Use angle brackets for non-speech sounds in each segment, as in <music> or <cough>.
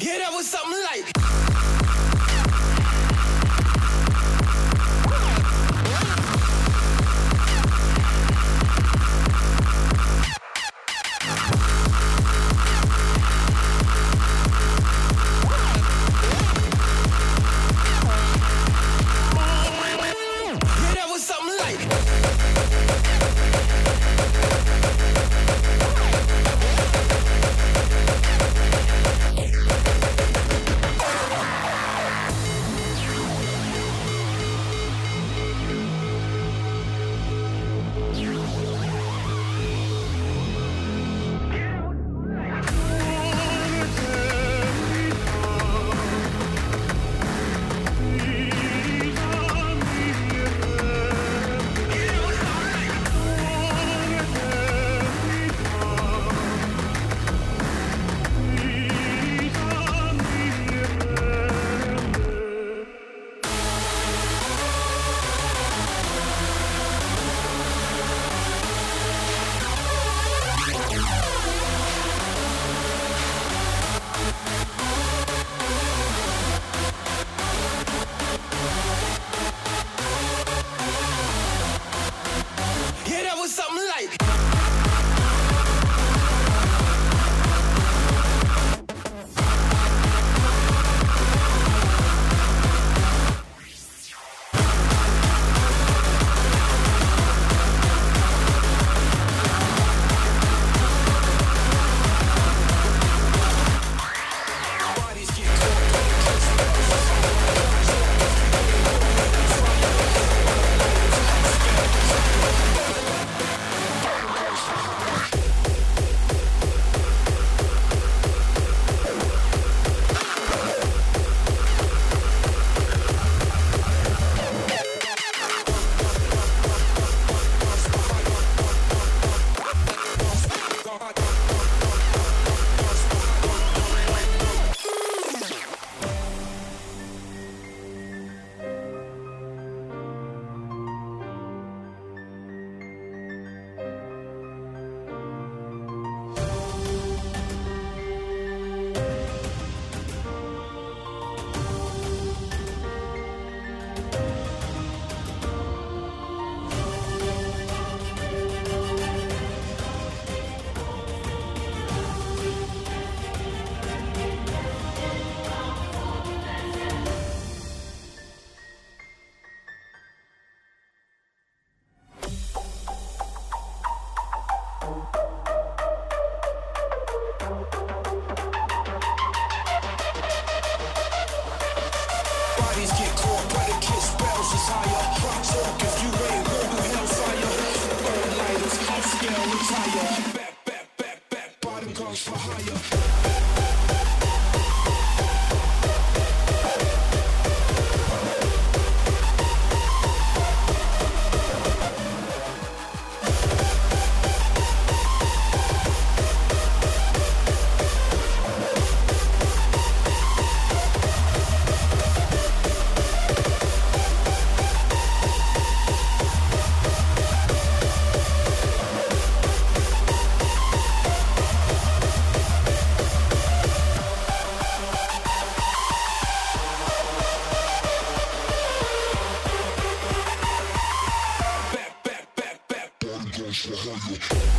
Yeah, that was something like. Thank you.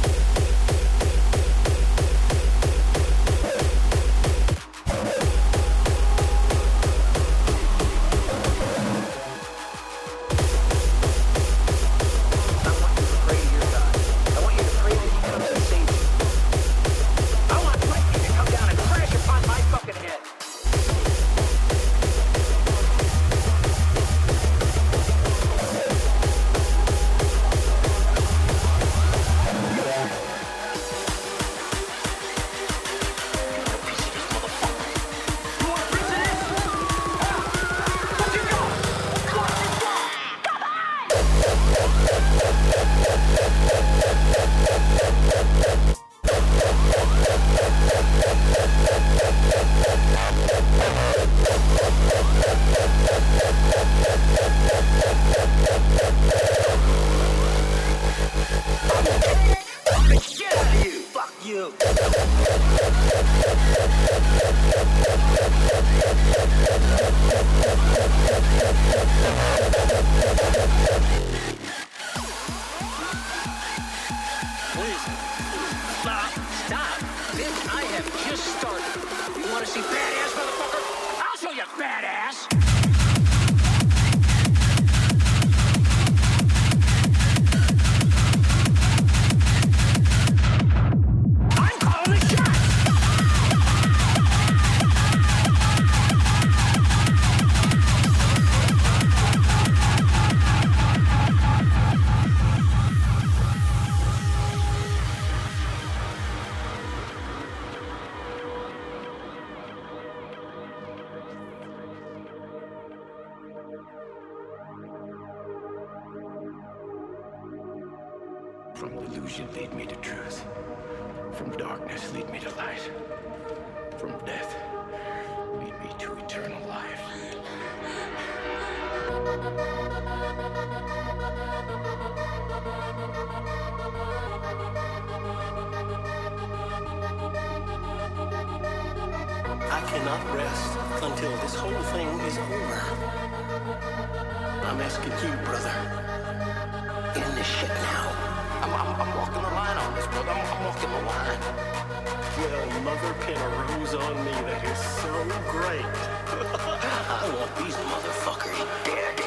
please. Stop. Stop. This, I have just started. You want to see badass, motherfucker? I'll show you badass. mother pin a on me that is so great. <laughs> I want these motherfuckers dead.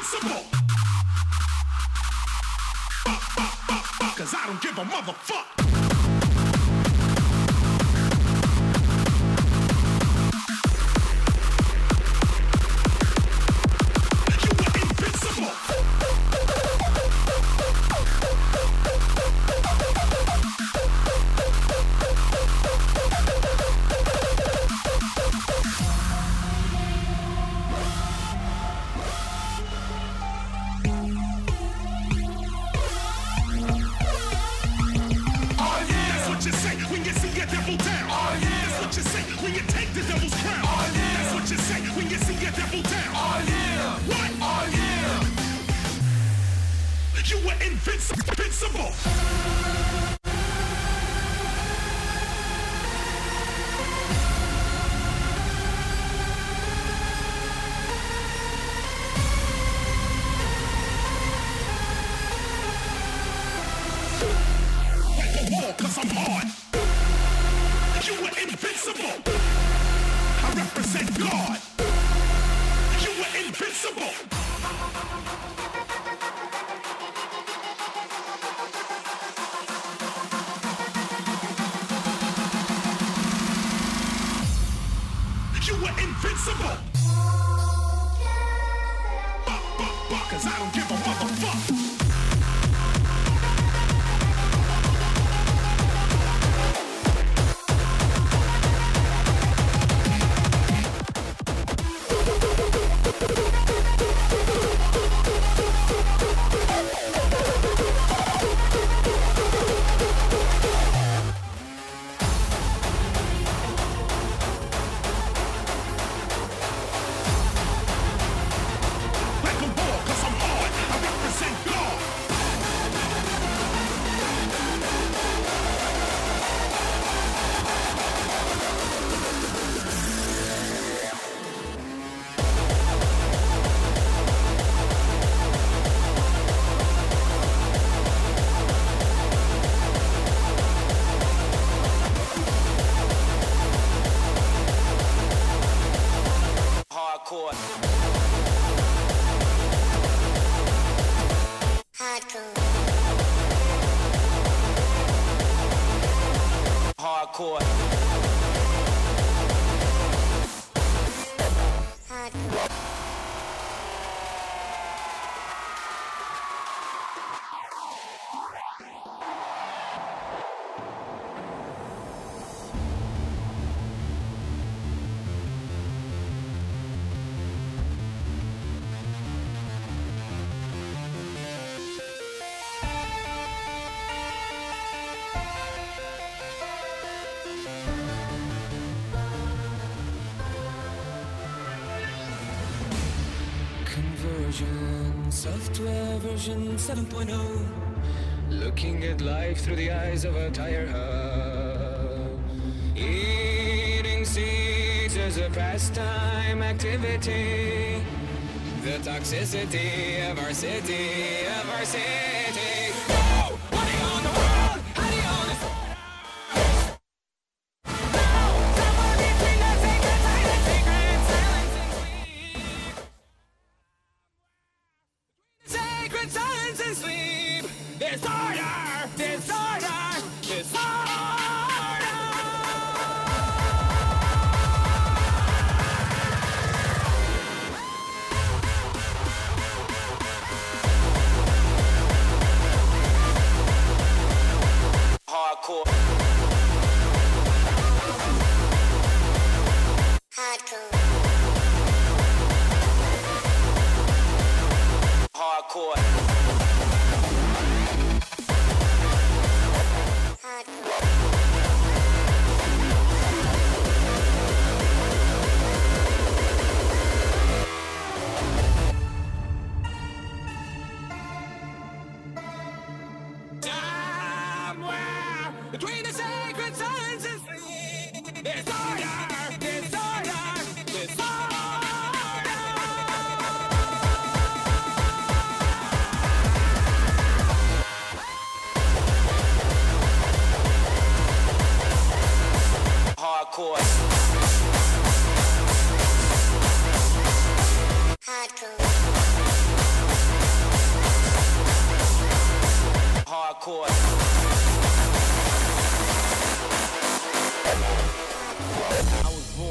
principle. Uh, uh, uh, Cause I don't give a motherfucker. court. version 7.0. Looking at life through the eyes of a tire hub. Eating seeds is a pastime activity. The toxicity of our city, of our city. Disorder, disorder,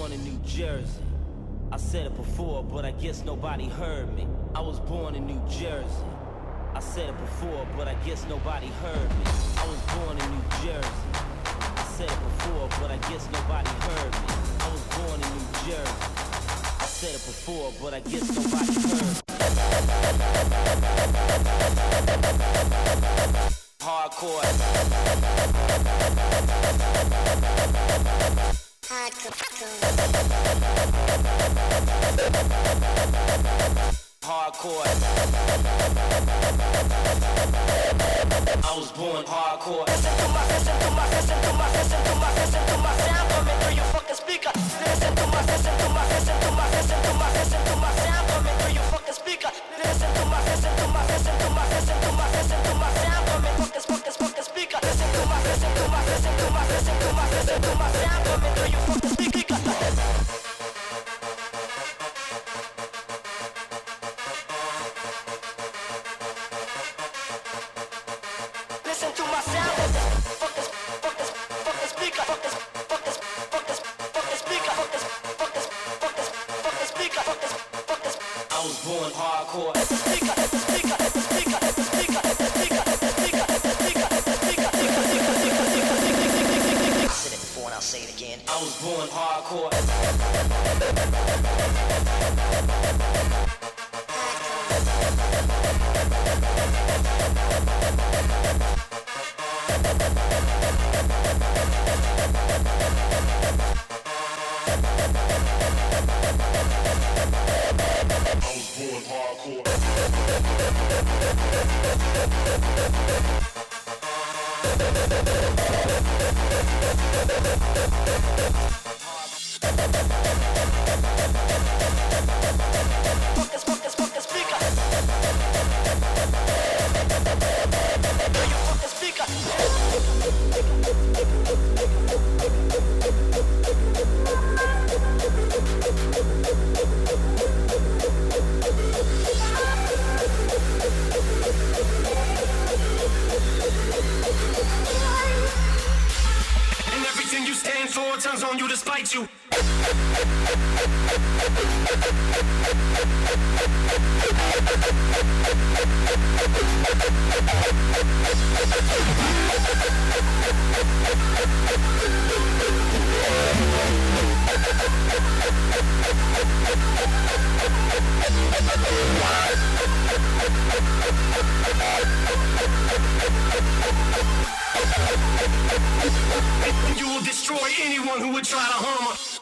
born in New Jersey. I said it before, but I guess nobody heard me. I was born in New Jersey. I said it before, but I guess nobody heard me. I was born in New Jersey. I said it before, but I guess nobody heard me. I was born in New Jersey. I said it before, but I guess nobody heard me. Hardcore. Hardcore. I was born hardcore. Listen to my, listen to my, listen to my, listen to my, listen to my sound coming through your fucking speaker. Listen to my, listen to my, listen to my, listen to my, listen to my sound coming through your fucking speaker. Listen to my, listen to my, listen to my, listen to my, listen to my sound coming fucking, speaker. I was born hardcore. Hardcore. You will destroy anyone who would try to harm us.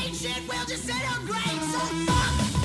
Man-made shit will just settle great. So fuck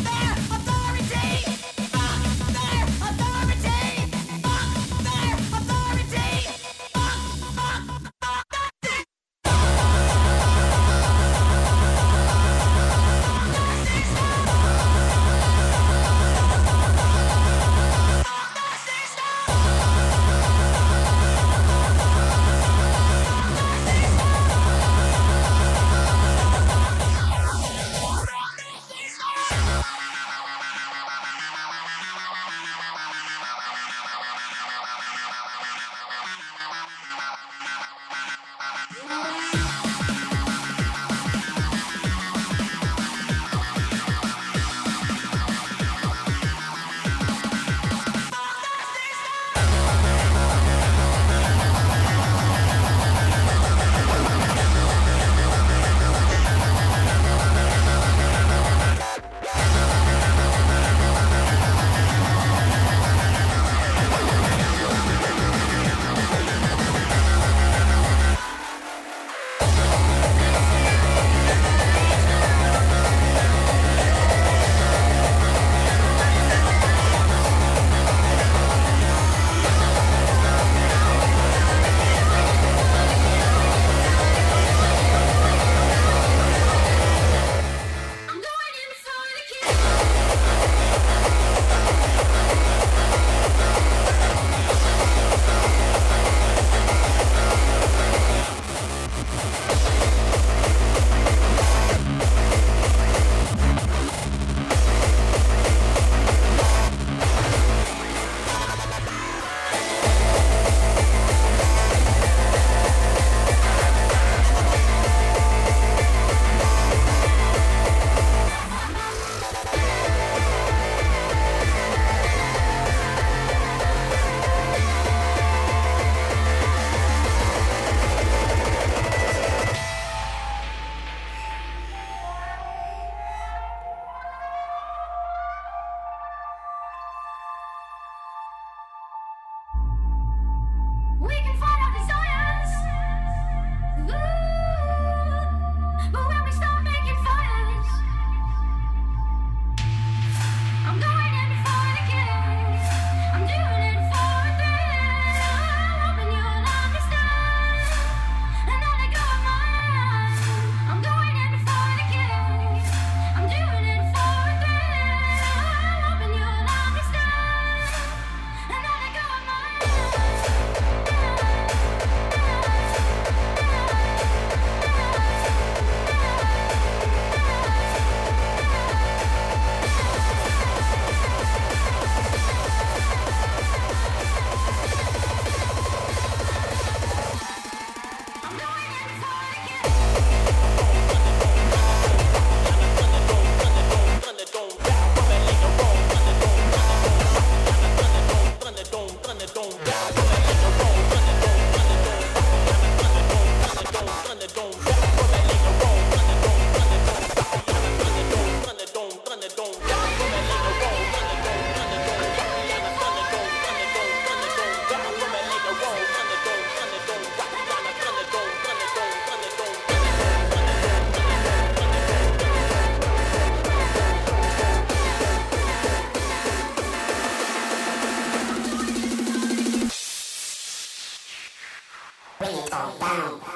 down.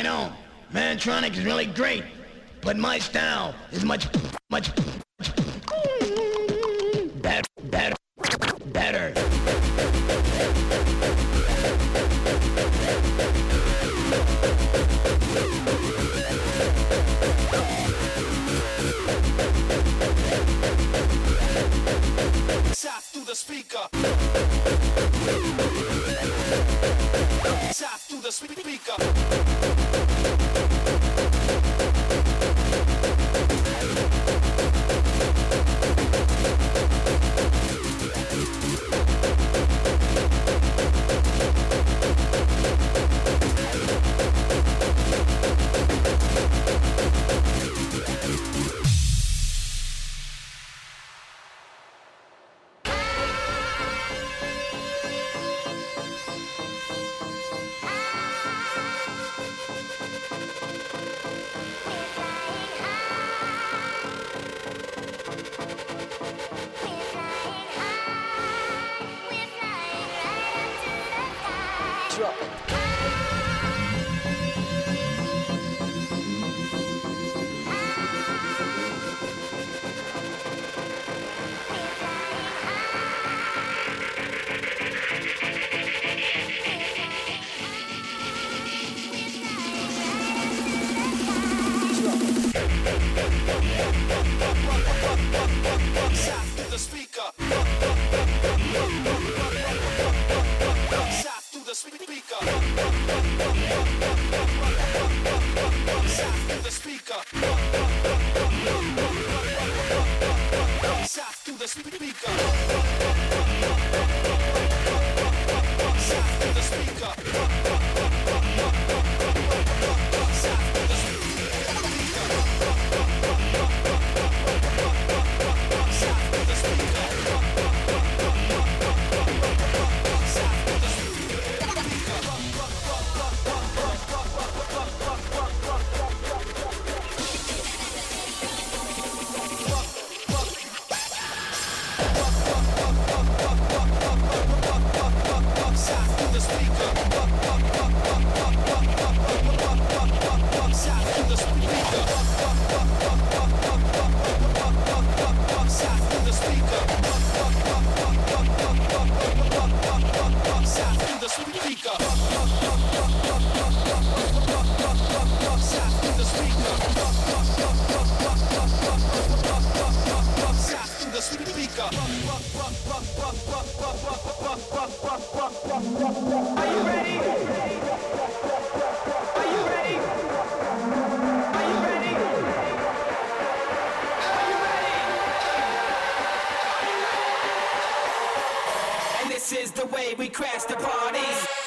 I know. Mantronic is really great, but my style is much... This is the way we crash the parties